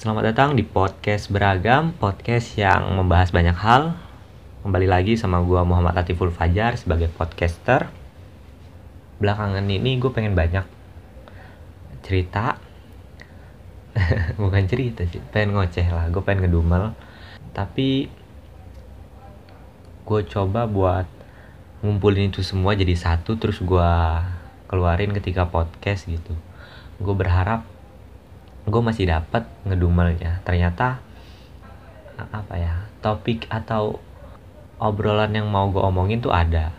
Selamat datang di podcast beragam, podcast yang membahas banyak hal. Kembali lagi sama gua Muhammad Latiful Fajar sebagai podcaster. Belakangan ini gue pengen banyak cerita, bukan cerita sih, pengen ngoceh lah. Gue pengen ngedumel, tapi gue coba buat ngumpulin itu semua jadi satu, terus gue keluarin ketika podcast gitu. Gue berharap gue masih dapat ngedumelnya ternyata apa ya topik atau obrolan yang mau gue omongin tuh ada.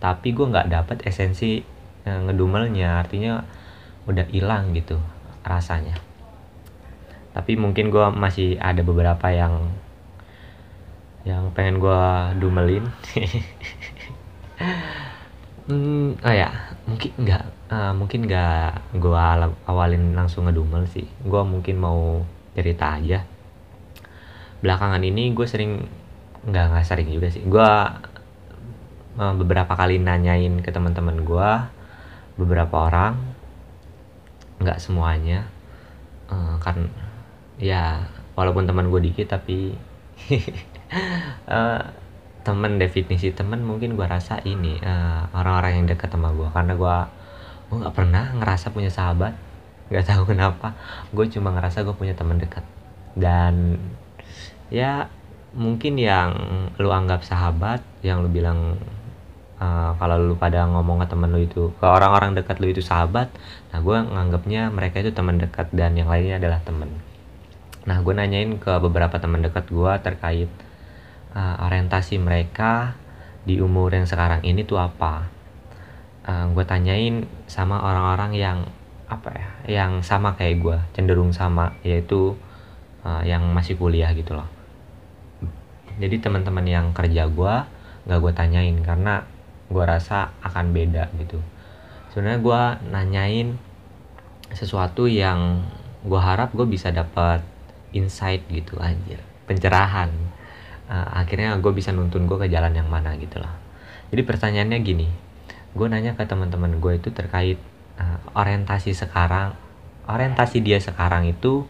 Tapi gue nggak dapet esensi eh, ngedumelnya. Artinya udah hilang gitu rasanya. Tapi mungkin gue masih ada beberapa yang yang pengen gue dumelin. Hmm, oh ya mungkin nggak uh, mungkin nggak gue awalin langsung ngedumel sih. Gue mungkin mau cerita aja. Belakangan ini gue sering nggak nggak sering juga sih. Gue uh, beberapa kali nanyain ke teman-teman gue beberapa orang nggak semuanya. Uh, kan ya walaupun teman gue dikit tapi uh, temen definisi temen mungkin gue rasa ini uh, orang-orang yang dekat sama gue karena gue gue nggak pernah ngerasa punya sahabat. Nggak tahu kenapa. Gue cuma ngerasa gue punya teman dekat. Dan ya mungkin yang lu anggap sahabat yang lu bilang uh, kalau lu pada ngomong ke temen lu itu ke orang-orang dekat lu itu sahabat nah gue nganggapnya mereka itu teman dekat dan yang lainnya adalah temen. Nah gue nanyain ke beberapa teman dekat gue terkait uh, orientasi mereka di umur yang sekarang ini tuh apa uh, eh, gue tanyain sama orang-orang yang apa ya yang sama kayak gue cenderung sama yaitu uh, yang masih kuliah gitu loh. Jadi teman-teman yang kerja gue nggak gue tanyain karena gue rasa akan beda gitu. Sebenarnya gue nanyain sesuatu yang gue harap gue bisa dapat insight gitu anjir pencerahan. Uh, akhirnya gue bisa nuntun gue ke jalan yang mana gitu loh jadi pertanyaannya gini gue nanya ke teman-teman gue itu terkait uh, orientasi sekarang orientasi dia sekarang itu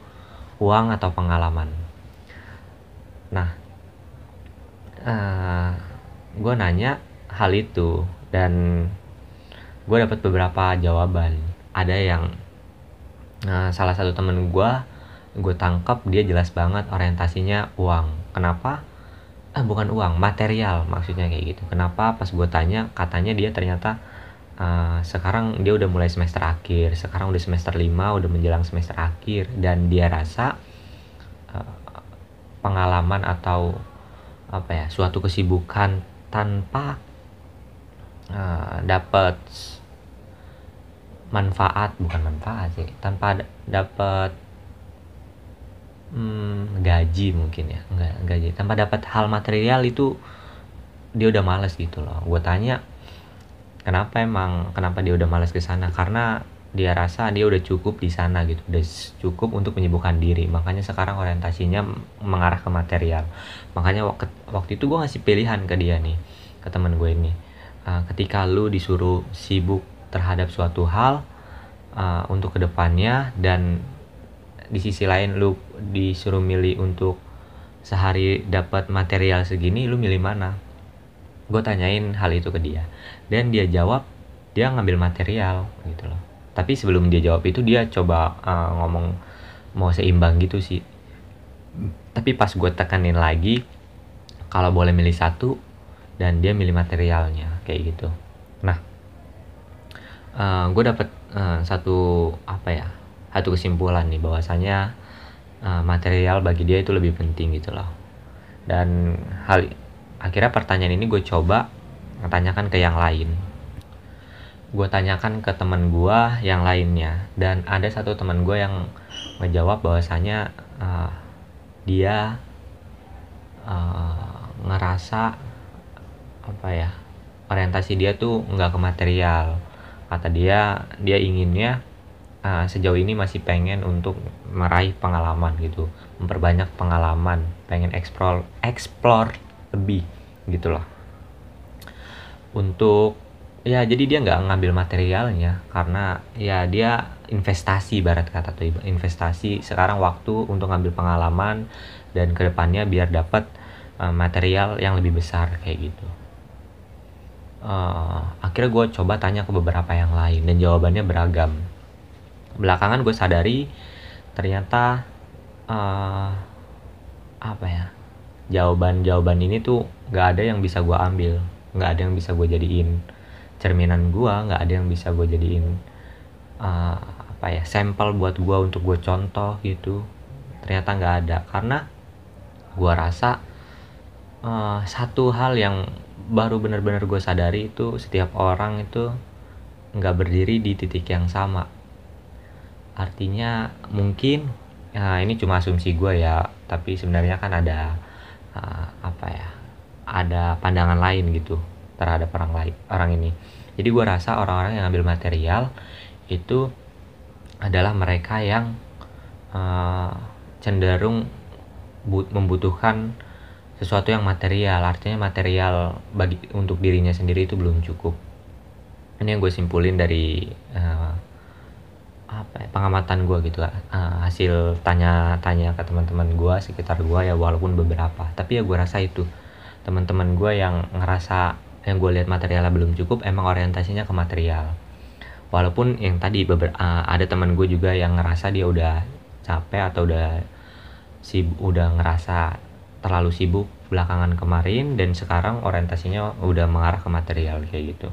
uang atau pengalaman. Nah uh, eh, gue nanya hal itu dan gue dapat beberapa jawaban. Ada yang uh, salah satu temen gue gue tangkap dia jelas banget orientasinya uang. Kenapa ah bukan uang material maksudnya kayak gitu. Kenapa pas gue tanya katanya dia ternyata uh, sekarang dia udah mulai semester akhir sekarang udah semester 5 udah menjelang semester akhir dan dia rasa uh, pengalaman atau apa ya suatu kesibukan tanpa uh, dapat manfaat bukan manfaat sih tanpa dapat hmm, gaji mungkin ya enggak gaji. Tanpa dapat hal material itu dia udah males gitu loh. Gue tanya kenapa emang kenapa dia udah males ke sana? Karena dia rasa dia udah cukup di sana gitu udah cukup untuk menyibukkan diri. Makanya sekarang orientasinya mengarah ke material. Makanya waktu, waktu itu gue ngasih pilihan ke dia nih ke teman gue ini. Uh, ketika lu disuruh sibuk terhadap suatu hal uh, untuk ke depannya dan di sisi lain lu disuruh milih untuk sehari dapat material segini lu milih mana? Gue tanyain hal itu ke dia. Dan dia jawab dia ngambil material gitu loh. Tapi sebelum dia jawab itu dia coba uh, ngomong mau seimbang gitu sih. Tapi pas gue tekanin lagi kalau boleh milih satu dan dia milih materialnya kayak gitu. Nah uh, gue dapet uh, satu apa ya satu kesimpulan nih bahwasanya uh, material bagi dia itu lebih penting gitu loh. Dan hal akhirnya pertanyaan ini gue coba tanyakan ke yang lain. Gue tanyakan ke teman gue yang lainnya. Dan ada satu teman gue yang menjawab bahwasanya uh, dia uh, ngerasa apa ya orientasi dia tuh nggak ke material. Kata dia dia inginnya uh, sejauh ini masih pengen untuk meraih pengalaman gitu memperbanyak pengalaman pengen explore explore lebih gitu loh untuk ya jadi dia nggak ngambil materialnya karena ya dia investasi barat kata tuh investasi sekarang waktu untuk ngambil pengalaman dan ke depannya biar dapat uh, material yang lebih besar kayak gitu. Uh, akhirnya gue coba tanya ke beberapa yang lain dan jawabannya beragam. Belakangan gue sadari ternyata uh, apa ya jawaban-jawaban ini tuh nggak ada yang bisa gue ambil nggak ada yang bisa gue jadiin cerminan gue nggak ada yang bisa gue jadiin uh, apa ya sampel buat gue untuk gue contoh gitu. Ternyata nggak ada karena gue rasa uh, satu hal yang baru benar-benar gue sadari itu setiap orang itu nggak berdiri di titik yang sama artinya mungkin ya ini cuma asumsi gue ya tapi sebenarnya kan ada uh, apa ya ada pandangan lain gitu terhadap orang lain orang ini. Jadi gue rasa orang-orang yang ambil material itu adalah mereka yang uh, cenderung membutuhkan sesuatu yang material. Artinya material bagi untuk dirinya sendiri itu belum cukup. Ini yang gue simpulin dari uh, apa pengamatan gue gitu uh, hasil tanya-tanya ke teman-teman gue sekitar gue ya walaupun beberapa. Tapi ya gue rasa itu. Teman-teman gue yang ngerasa yang gue lihat materialnya belum cukup emang orientasinya ke material. Walaupun yang tadi beber, uh, ada teman gue juga yang ngerasa dia udah capek atau udah sibuk udah ngerasa terlalu sibuk belakangan kemarin dan sekarang orientasinya udah mengarah ke material kayak gitu.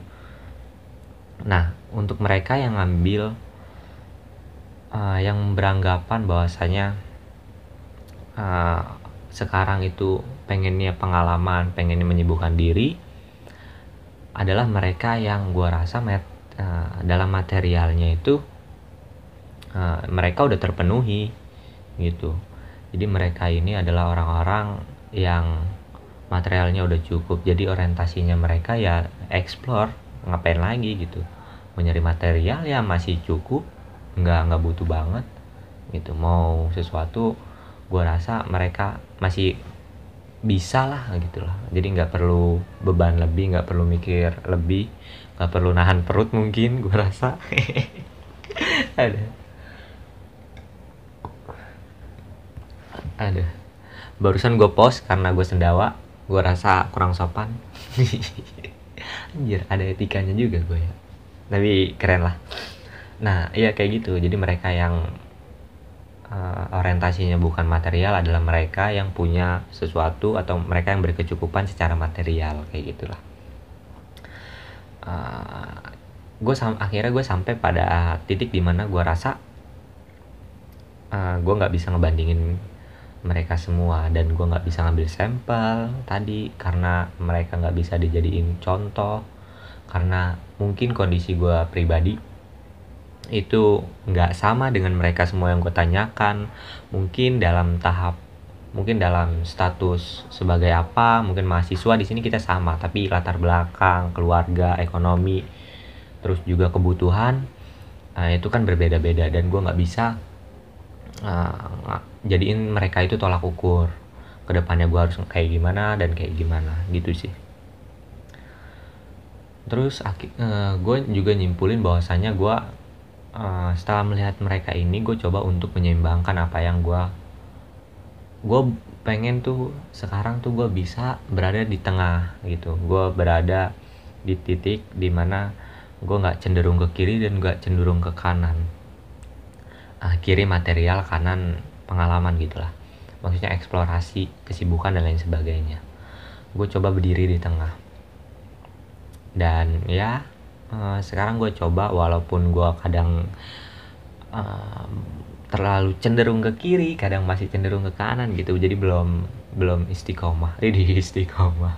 Nah untuk mereka yang ngambil uh, yang beranggapan bahwasanya uh, sekarang itu pengennya pengalaman pengennya menyibukkan diri adalah mereka yang gue rasa met, uh, dalam materialnya itu uh, mereka udah terpenuhi gitu. Jadi mereka ini adalah orang-orang yang materialnya udah cukup. Jadi orientasinya mereka ya explore ngapain lagi gitu. Mencari material ya masih cukup nggak nggak butuh banget. Gitu mau sesuatu gue rasa mereka masih bisa lah gitu lah. Jadi nggak perlu beban lebih nggak perlu mikir lebih nggak perlu nahan perut mungkin gue rasa. Ada. Ada. Barusan gue post karena gue sendawa gue rasa kurang sopan. Anjir ada etikanya juga gue ya. Tapi keren lah nah iya kayak gitu. Jadi mereka yang uh, orientasinya bukan material adalah mereka yang punya sesuatu atau mereka yang berkecukupan secara material kayak gitulah. Uh, eh, gue akhirnya gue sampai pada titik di mana gue rasa uh, eh, gue nggak bisa ngebandingin mereka semua dan gue nggak bisa ngambil sampel tadi karena mereka nggak bisa dijadiin contoh karena mungkin kondisi gue pribadi itu nggak sama dengan mereka semua yang gue tanyakan. Mungkin dalam tahap mungkin dalam status sebagai apa mungkin mahasiswa di sini kita sama tapi latar belakang keluarga ekonomi terus juga kebutuhan uh, itu kan berbeda-beda dan gue nggak bisa uh, jadiin mereka itu tolak ukur. Ke depannya gue harus kayak gimana dan kayak gimana gitu sih. Terus uh, gue juga nyimpulin bahwasanya gue uh, setelah melihat mereka ini gue coba untuk menyeimbangkan apa yang gue gue pengen tuh sekarang tuh gue bisa berada di tengah gitu. Gue berada di titik di mana gue nggak cenderung ke kiri dan gak cenderung ke kanan. Uh, kiri material kanan pengalaman gitulah. Maksudnya eksplorasi kesibukan dan lain sebagainya. Gue coba berdiri di tengah. Dan ya uh, sekarang gue coba walaupun gue kadang uh, terlalu cenderung ke kiri kadang masih cenderung ke kanan gitu. Jadi belum belum istiqomah. Ini istiqomah.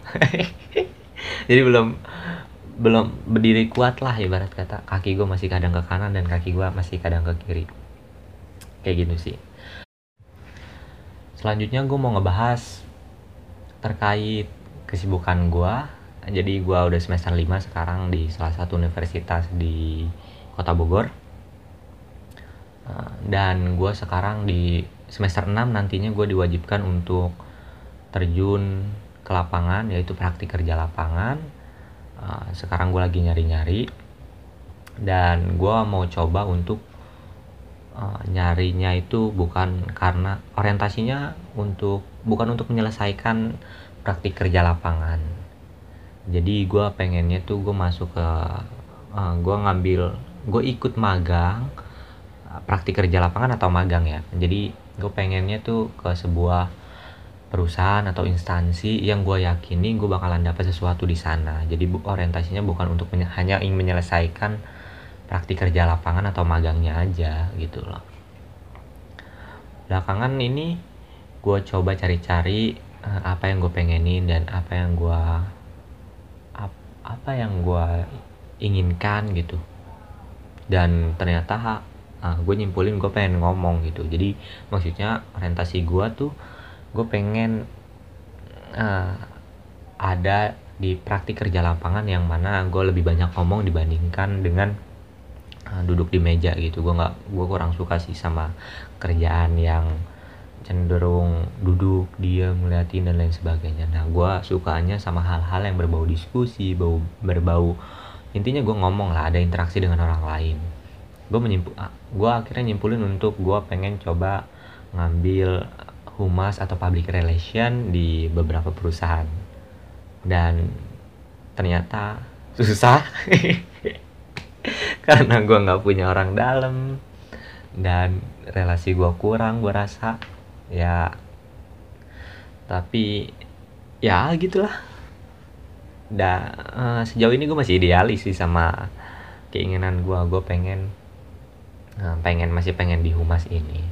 Jadi belum belum berdiri kuat lah ibarat kata. Kaki gue masih kadang ke kanan dan kaki gue masih kadang ke kiri. Kayak gitu sih. Selanjutnya gue mau ngebahas terkait kesibukan gue jadi gue udah semester 5 sekarang di salah satu universitas di kota Bogor. Eh, dan gue sekarang di semester 6 nantinya gue diwajibkan untuk terjun ke lapangan yaitu praktik kerja lapangan. Uh, sekarang gue lagi nyari-nyari. Dan gue mau coba untuk uh, nyarinya itu bukan karena orientasinya untuk bukan untuk menyelesaikan praktik kerja lapangan jadi gue pengennya tuh gue masuk ke uh, gue ngambil gue ikut magang praktik kerja lapangan atau magang ya. Jadi gue pengennya tuh ke sebuah perusahaan atau instansi yang gue yakini gue bakalan dapat sesuatu di sana. Jadi orientasinya bukan untuk hanya ingin menyelesaikan praktik kerja lapangan atau magangnya aja gitu loh. Belakangan ini gue coba cari-cari uh, apa yang gue pengenin dan apa yang gue apa yang gue inginkan gitu. Dan ternyata uh, gue nyimpulin gue pengen ngomong gitu. Jadi maksudnya orientasi gue tuh gue pengen uh, ada di praktik kerja lapangan yang mana gue lebih banyak ngomong dibandingkan dengan uh, duduk di meja gitu. Gue nggak gue kurang suka sih sama kerjaan yang cenderung duduk diam ngeliatin dan lain sebagainya. Nah gue sukanya sama hal-hal yang berbau diskusi bau berbau intinya gue ngomong lah ada interaksi dengan orang lain. Gue menyimpul gue akhirnya nyimpulin untuk gue pengen coba ngambil humas atau public relation di beberapa perusahaan. Dan ternyata susah karena gue nggak punya orang dalam dan relasi gue kurang gue rasa ya. Tapi ya gitulah. Dah uh, sejauh ini gue masih idealis sih sama keinginan gue gue pengen nah, pengen masih pengen di humas ini.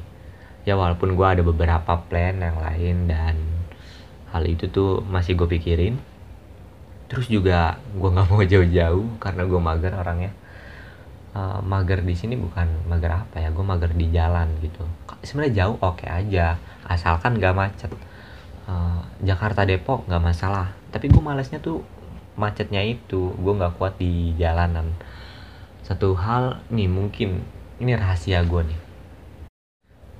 Ya walaupun gue ada beberapa plan yang lain dan hal itu tuh masih gue pikirin. Terus juga gue nggak mau jauh-jauh karena gue mager orangnya uh, mager di sini bukan mager apa ya gue mager di jalan gitu. Sebenarnya jauh? Oke okay aja asalkan gak macet. Uh, Jakarta Depok nggak masalah. Tapi gue malasnya tuh macetnya itu gue nggak kuat di jalanan. Satu hal nih mungkin ini rahasia gue nih.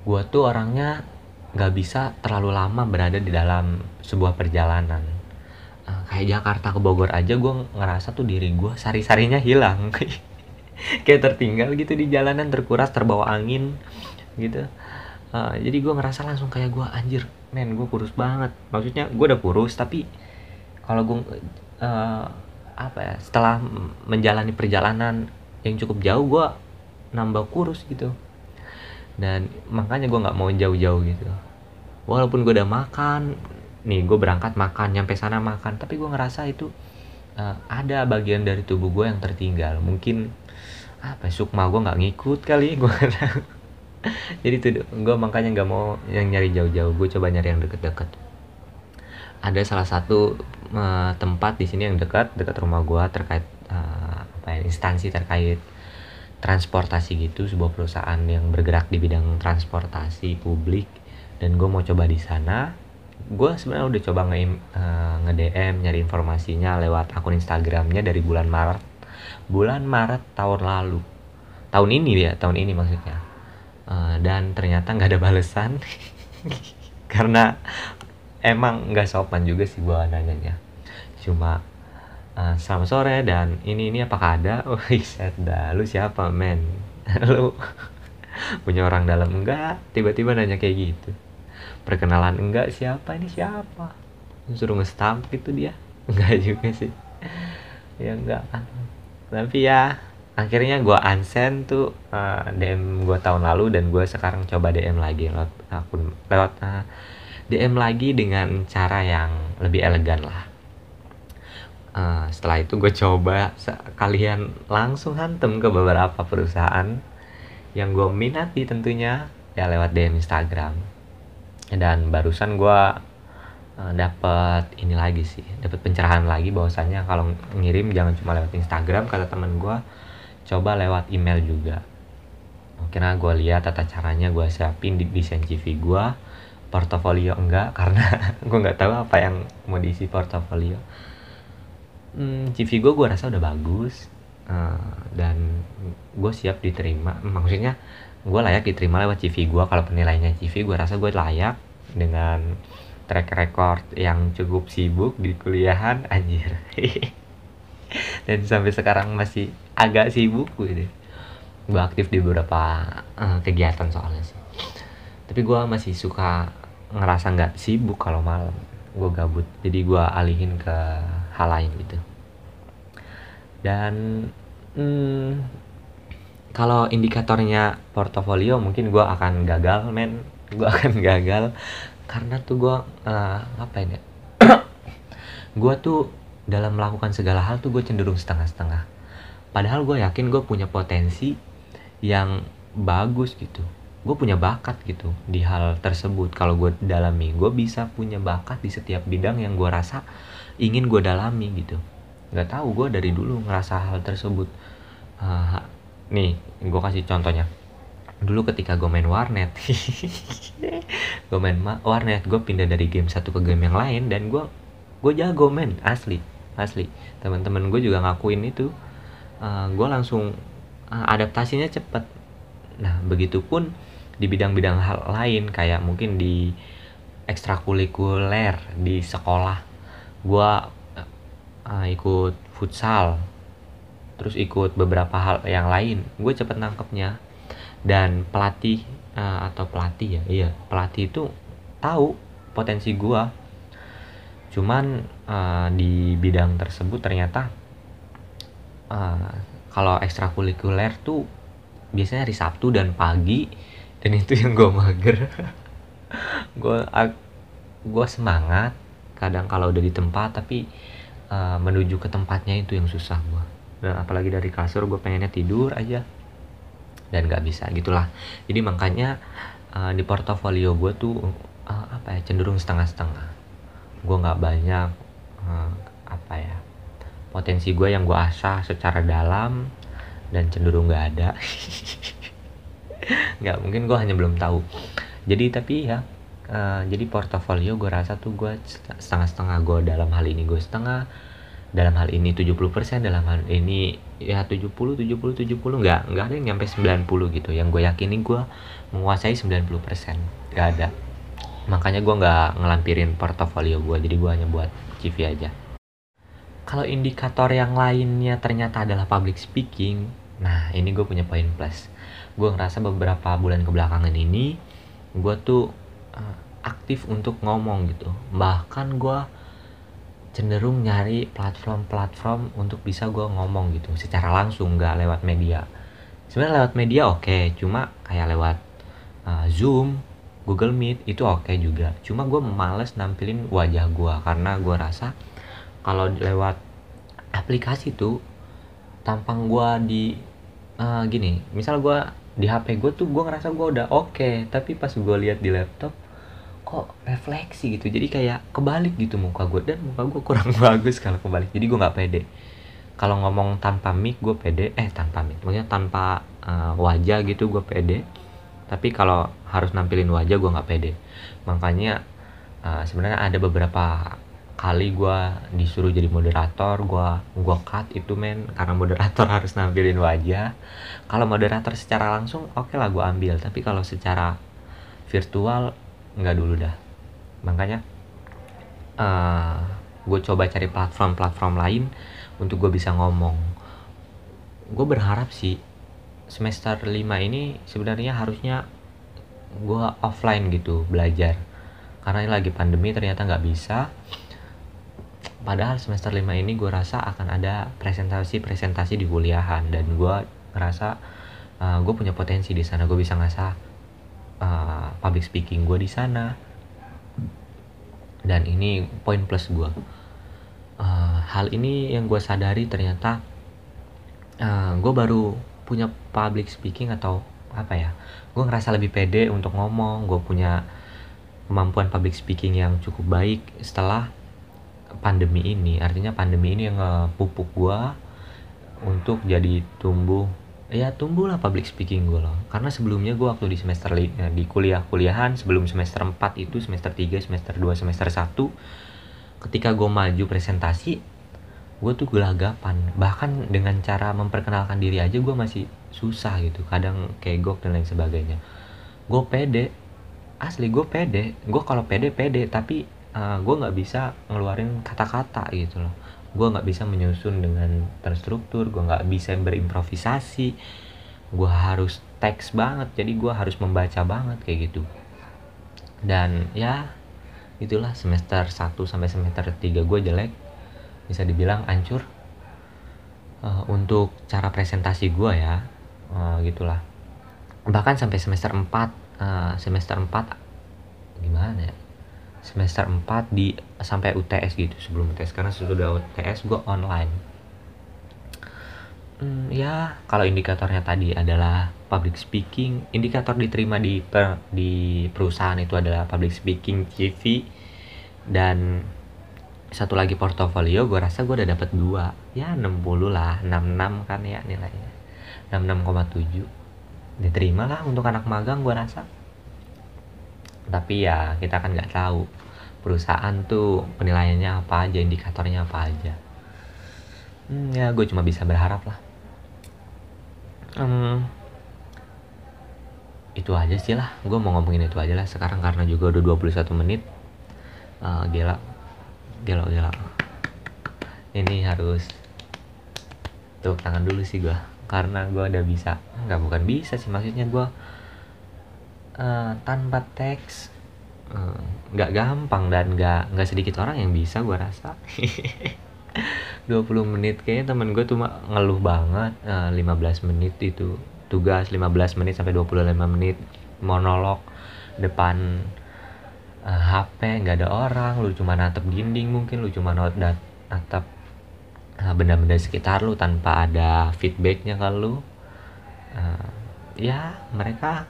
Gue tuh orangnya gak bisa terlalu lama berada di dalam sebuah perjalanan. Uh, kayak Jakarta ke Bogor aja gue ngerasa tuh diri gue sari-sarinya hilang kayak tertinggal gitu di jalanan terkuras terbawa angin gitu. Uh, jadi gue ngerasa langsung kayak gue anjir men gue kurus banget. Maksudnya gue udah kurus tapi kalau gue uh, apa ya setelah menjalani perjalanan yang cukup jauh gue nambah kurus gitu. Dan makanya gue nggak mau jauh-jauh gitu. Walaupun gue udah makan nih gue berangkat makan nyampe sana makan tapi gue ngerasa itu uh, ada bagian dari tubuh gue yang tertinggal. Mungkin apa ya, sukma gue nggak ngikut kali gue jadi tuh gue makanya nggak mau yang nyari jauh-jauh gue coba nyari yang deket-deket. Ada salah satu uh, tempat di sini yang dekat dekat rumah gue terkait uh, apa ya instansi terkait transportasi gitu sebuah perusahaan yang bergerak di bidang transportasi publik. Dan gue mau coba di sana. Gue sebenarnya udah coba nge, uh, nge DM nyari informasinya lewat akun Instagramnya dari bulan Maret bulan Maret tahun lalu tahun ini ya tahun ini maksudnya uh, dan ternyata nggak ada balesan karena emang nggak sopan juga sih gue nanyanya cuma Uh, selamat sore dan ini ini apakah ada? Oh, set dah. Lu siapa, men? lu punya orang dalam enggak? Tiba-tiba nanya kayak gitu. Perkenalan enggak siapa ini siapa? Suruh ngestamp gitu dia. Enggak juga sih. ya enggak Tapi ya. Akhirnya gue unsend tuh uh, eh, DM gue tahun lalu dan gue sekarang coba DM lagi lewat akun lewat uh, eh, DM lagi dengan cara yang lebih elegan lah. Uh, setelah itu gue coba kalian langsung hantem ke beberapa perusahaan yang gue minati tentunya ya lewat DM Instagram. Dan barusan gue uh, dapat ini lagi sih dapat pencerahan lagi bahwasanya kalau ngirim jangan cuma lewat Instagram kata teman gue coba lewat email juga. Karena gue lihat tata caranya gue siapin di desain CV gue portofolio enggak karena gue nggak tahu apa yang mau diisi portofolio. Hmm, CV gue gue rasa udah bagus uh, dan gue siap diterima. Maksudnya gue layak diterima lewat CV gue kalau penilaiannya CV gue rasa gue layak dengan track record yang cukup sibuk di kuliahan anjir. Dan sampai sekarang masih agak sibuk gitu. Gue aktif di beberapa uh, kegiatan soalnya sih. Tapi gue masih suka ngerasa nggak sibuk kalau malam gue gabut. Jadi gue alihin ke hal lain gitu. Dan hmm, kalau indikatornya portofolio mungkin gue akan gagal men. Gue akan gagal karena tuh gue uh, apa ini gue tuh dalam melakukan segala hal tuh gue cenderung setengah-setengah. Padahal gue yakin gue punya potensi yang bagus gitu. Gue punya bakat gitu di hal tersebut. Kalau gue dalami gue bisa punya bakat di setiap bidang yang gue rasa ingin gue dalami gitu. Nggak tahu gue dari dulu ngerasa hal tersebut. Uh, nih gue kasih contohnya dulu ketika gue main warnet gue main warnet gue pindah dari game satu ke game yang lain dan gue gue jago men asli asli. Teman-teman gue juga ngakuin itu. Uh, gue langsung uh, adaptasinya cepet. Nah begitupun di bidang-bidang hal lain kayak mungkin di ekstrakurikuler di sekolah. Gue uh, ikut futsal terus ikut beberapa hal yang lain. Gue cepet nangkepnya dan pelatih uh, atau pelatih ya iya pelatih itu tahu potensi gue cuman uh, di bidang tersebut ternyata uh, kalau ekstrakurikuler tuh biasanya hari Sabtu dan pagi dan itu yang gue mager. Gue gue semangat kadang kalau udah di tempat tapi uh, menuju ke tempatnya itu yang susah gue dan apalagi dari kasur gue pengennya tidur aja dan nggak bisa gitulah. Jadi makanya uh, di portofolio gue tuh uh, apa ya cenderung setengah-setengah. Gue nggak banyak uh, apa ya potensi gue yang gue asah secara dalam dan cenderung nggak ada. Nggak mungkin gue hanya belum tahu. Jadi tapi ya uh, jadi portofolio gue rasa tuh gue setengah-setengah gue dalam hal ini. Gue setengah dalam hal ini 70% dalam hal ini ya 70 70 70 nggak nggak ada yang nyampe 90 gitu. Yang gue yakini gue menguasai 90% nggak ada. Makanya gue nggak ngelampirin portofolio gue jadi gue hanya buat CV aja. Kalau indikator yang lainnya ternyata adalah public speaking nah ini gue punya poin plus. Gue ngerasa beberapa bulan kebelakangan ini gue tuh uh, aktif untuk ngomong gitu. Bahkan gue cenderung nyari platform-platform untuk bisa gue ngomong gitu secara langsung nggak lewat media. Sebenarnya lewat media oke okay, cuma kayak lewat uh, zoom Google Meet itu oke okay juga. Cuma gue males nampilin wajah gue karena gue rasa kalau lewat aplikasi tuh tampang gue di uh, gini misal gue di HP gue tuh gue ngerasa gue udah oke okay, tapi pas gue lihat di laptop kok refleksi gitu. Jadi kayak kebalik gitu muka gue dan muka gue kurang bagus kalau kebalik. Jadi gue nggak pede. Kalau ngomong tanpa mic gue pede. Eh tanpa mic. Maksudnya tanpa uh, wajah gitu gue pede. Tapi kalau harus nampilin wajah gue nggak pede. Makanya uh, sebenarnya ada beberapa kali gue disuruh jadi moderator gue gua cut itu men. Karena moderator harus nampilin wajah. Kalau moderator secara langsung oke okay lah gue ambil. Tapi kalau secara virtual nggak dulu dah. Makanya uh, eh, gue coba cari platform-platform lain untuk gue bisa ngomong. Gue berharap sih semester 5 ini sebenarnya harusnya gue offline gitu belajar. Karena ini lagi pandemi ternyata nggak bisa. Padahal semester 5 ini gue rasa akan ada presentasi-presentasi di kuliahan. Dan gue ngerasa uh, eh, gue punya potensi di sana gue bisa ngasah uh, public speaking gue di sana. Dan ini poin plus gue uh, hal ini yang gue sadari ternyata uh, gue baru punya public speaking atau apa ya gue ngerasa lebih pede untuk ngomong gue punya kemampuan public speaking yang cukup baik setelah pandemi ini. Artinya pandemi ini yang ngepupuk gue untuk jadi tumbuh ya tumbuh lah public speaking gue loh. Karena sebelumnya gue waktu di semester ya, di kuliah kuliahan sebelum semester 4 itu semester 3 semester 2 semester 1 ketika gue maju presentasi gue tuh gelagapan. Bahkan dengan cara memperkenalkan diri aja gue masih susah gitu. Kadang kegok dan lain sebagainya. Gue pede. Asli gue pede. Gue kalau pede pede. Tapi uh, gue nggak bisa ngeluarin kata-kata gitu loh gue nggak bisa menyusun dengan terstruktur gue nggak bisa berimprovisasi. Gue harus teks banget jadi gue harus membaca banget kayak gitu. Dan ya itulah semester 1 sampai semester 3 gue jelek bisa dibilang hancur. Uh, untuk cara presentasi gue ya uh, gitulah. Bahkan sampai semester 4 uh, eh, semester 4 gimana ya semester 4 di sampai UTS gitu sebelum UTS karena sudah UTS gue online. Hmm, ya kalau indikatornya tadi adalah public speaking indikator diterima di per, di perusahaan itu adalah public speaking CV dan satu lagi portofolio gue rasa gue udah dapet dua. Ya 60 lah 66 kan ya nilainya. 66,7 diterima lah untuk anak magang gue rasa tapi ya kita kan nggak tahu. Perusahaan tuh penilaiannya apa aja indikatornya apa aja. Hmm, ya gue cuma bisa berharap lah. Hmm, itu aja sih lah. Gue mau ngomongin itu aja lah sekarang karena juga udah 21 menit. Uh, gila. Gila gila. Ini harus tuh tangan dulu sih gue karena gue udah bisa. Nggak bukan bisa sih maksudnya gue uh, tanpa teks. Eh, nggak uh, gampang dan nggak nggak sedikit orang yang bisa gue rasa. 20 menit kayaknya temen gue tuh ngeluh banget. Uh, eh, 15 menit itu tugas 15 menit sampai 25 menit monolog depan uh, HP nggak ada orang. Lu cuma natap dinding mungkin lu cuma natap uh, benda-benda sekitar lu tanpa ada feedbacknya ke lu. Uh, ya mereka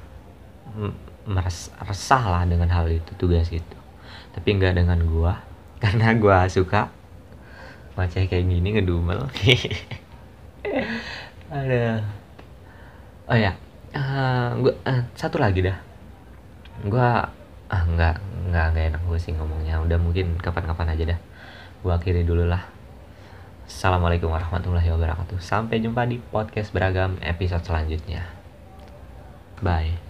meres resah lah dengan hal itu tugas itu. Tapi nggak dengan gua karena gua suka baca kayak gini ngedumel. Ada. Oh ya uh, gua uh, satu lagi dah. Gua ah nggak nggak nggak enak gue sih ngomongnya. Udah mungkin kapan-kapan aja dah. Gue akhiri dulu lah. Assalamualaikum warahmatullahi wabarakatuh. Sampai jumpa di podcast beragam episode selanjutnya. Bye